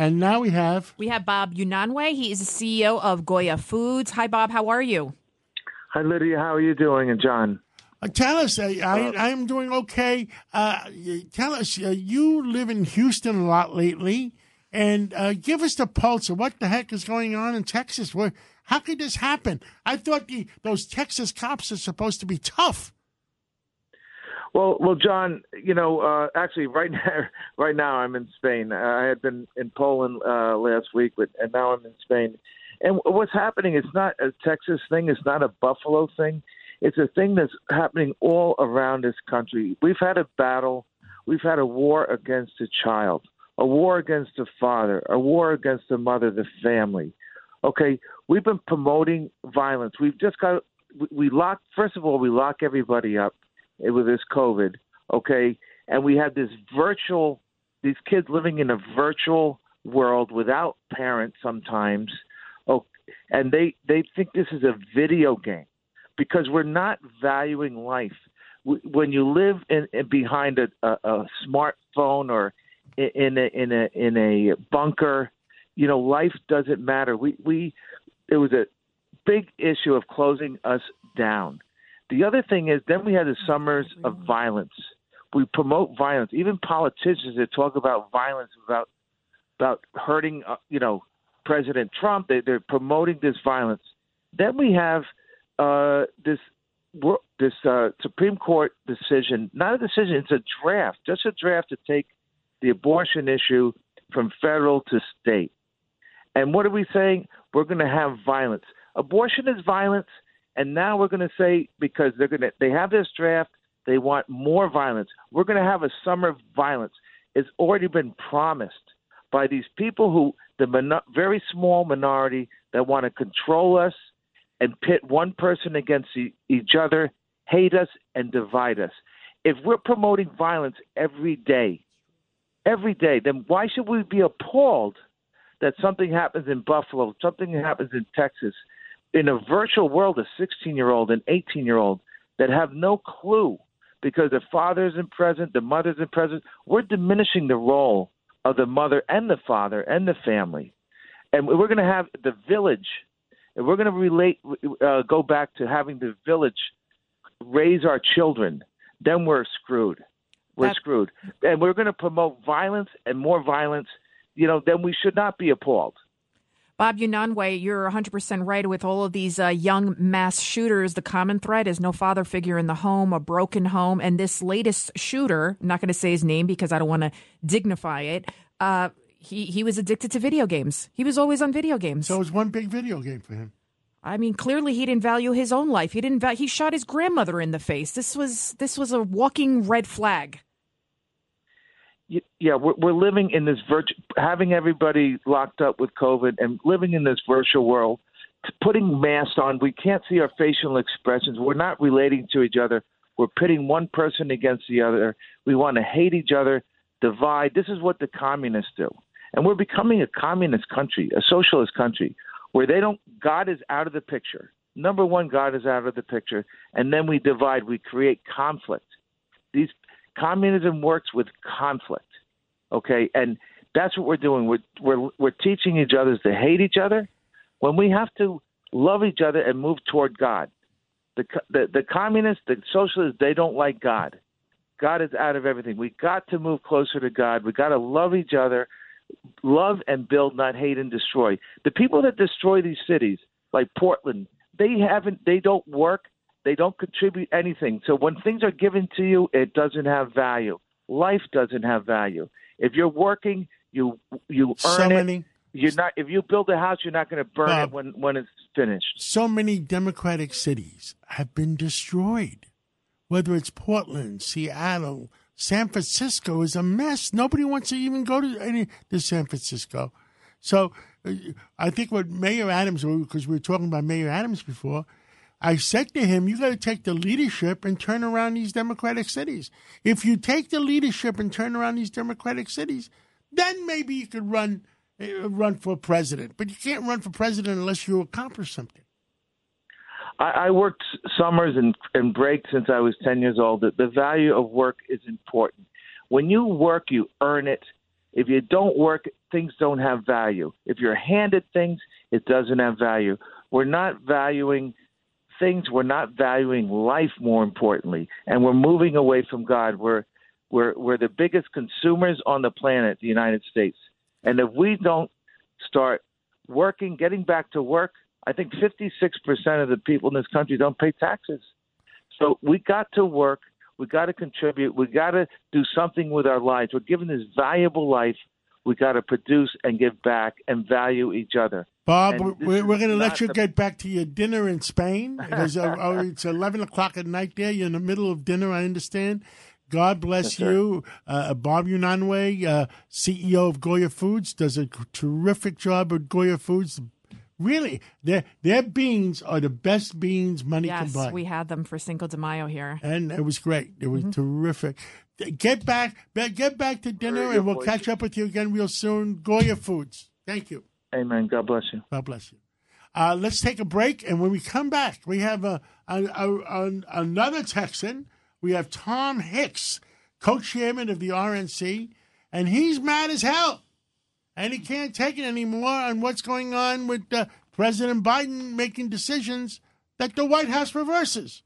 And now we have We have Bob Unanue. He is the CEO of Goya Foods. Hi, Bob. How are you? Hi, Lydia. How are you doing? And John? Uh, tell us, uh, I, I am doing okay. Uh, tell us, uh, you live in Houston a lot lately, and uh, give us the pulse of what the heck is going on in Texas. Where, how could this happen? I thought the, those Texas cops are supposed to be tough. Well, well, John. You know, uh, actually, right now, right now, I'm in Spain. I had been in Poland uh, last week, but and now I'm in Spain. And what's happening? It's not a Texas thing. It's not a Buffalo thing. It's a thing that's happening all around this country. We've had a battle. We've had a war against a child, a war against a father, a war against the mother, the family. Okay, we've been promoting violence. We've just got we, we lock. First of all, we lock everybody up with this COVID, okay? And we have this virtual, these kids living in a virtual world without parents sometimes, oh, and they they think this is a video game because we're not valuing life. When you live in, in behind a, a, a smartphone or in a in a in a bunker, you know, life doesn't matter. We we it was a big issue of closing us down the other thing is, then we had the summers of violence. We promote violence. Even politicians that talk about violence, about about hurting, uh, you know, President Trump, they, they're promoting this violence. Then we have uh, this this uh, Supreme Court decision, not a decision, it's a draft, just a draft to take the abortion issue from federal to state. And what are we saying? We're going to have violence. Abortion is violence. And now we're going to say because they're going to they have this draft, they want more violence. We're going to have a summer of violence. It's already been promised by these people who the mon- very small minority that want to control us and pit one person against e- each other, hate us and divide us. If we're promoting violence every day, every day, then why should we be appalled that something happens in Buffalo, something happens in Texas, in a virtual world, a 16 year old and 18 year old that have no clue because the father isn't present, the mother isn't present. We're diminishing the role of the mother and the father and the family. And we're going to have the village, and we're going to relate, uh, go back to having the village raise our children. Then we're screwed. We're That's- screwed. And we're going to promote violence and more violence. You know, then we should not be appalled. Bob Unanue, you're 100% right. With all of these uh, young mass shooters, the common thread is no father figure in the home, a broken home. And this latest shooter, I'm not going to say his name because I don't want to dignify it, uh, he, he was addicted to video games. He was always on video games. So it was one big video game for him. I mean, clearly he didn't value his own life. He didn't. Va- he shot his grandmother in the face. This was this was a walking red flag yeah, we're, we're living in this virtual, having everybody locked up with COVID and living in this virtual world, putting masks on. We can't see our facial expressions. We're not relating to each other. We're pitting one person against the other. We want to hate each other, divide. This is what the communists do. And we're becoming a communist country, a socialist country, where they don't, God is out of the picture. Number one, God is out of the picture. And then we divide, we create conflict. These communism works with conflict. Okay, and that's what we're doing. We're we're we're teaching each other to hate each other when we have to love each other and move toward God. The the, the communists, the socialists, they don't like God. God is out of everything. We got to move closer to God. We got to love each other, love and build, not hate and destroy. The people that destroy these cities, like Portland, they haven't. They don't work. They don't contribute anything. So when things are given to you, it doesn't have value. Life doesn't have value. If you're working, you you earn so it. You're not. If you build a house, you're not going to burn Bob, it when when it's finished. So many democratic cities have been destroyed, whether it's Portland, Seattle, San Francisco is a mess. Nobody wants to even go to any to San Francisco. So uh, I think what Mayor Adams, because we were talking about Mayor Adams before, I said to him, you got to take the leadership and turn around these democratic cities. If you take the leadership and turn around these democratic cities, then maybe you could run uh, run for president. But you can't run for president unless you accomplish something. I, I worked summers and, and breaks since I was 10 years old. The, the value of work is important. When you work, you earn it. If you don't work, things don't have value. If you're handed things, it doesn't have value. We're not valuing things. We're not valuing life more importantly, and we're moving away from God. We're we're we're the biggest consumers on the planet, the United States. And if we don't start working, getting back to work, I think 56% of the people in this country don't pay taxes. So we got to work. We got to contribute. We got to do something with our lives. We're given this valuable life. We got to produce and give back and value each other. Bob, we're, we're going to let you the... get back to your dinner in Spain. Because, uh, oh, it's 11 o'clock at night there. You're in the middle of dinner, I understand. God bless yes, you. Uh, Bob Unanue, uh, CEO of Goya Foods, does a terrific job at Goya Foods. Really, their their beans are the best beans money yes, can buy. we had them for Cinco de Mayo here, and it was great. It was mm-hmm. terrific. Get back, get back to dinner, and we'll catch up with you again real soon. Goya Foods. Thank you. Amen. God bless you. God bless you. Uh, let's take a break, and when we come back, we have a, a, a, another Texan we have Tom Hicks, co-chairman of the RNC, and he's mad as hell, and he can't take it anymore on what's going on with uh, President Biden making decisions that the White House reverses.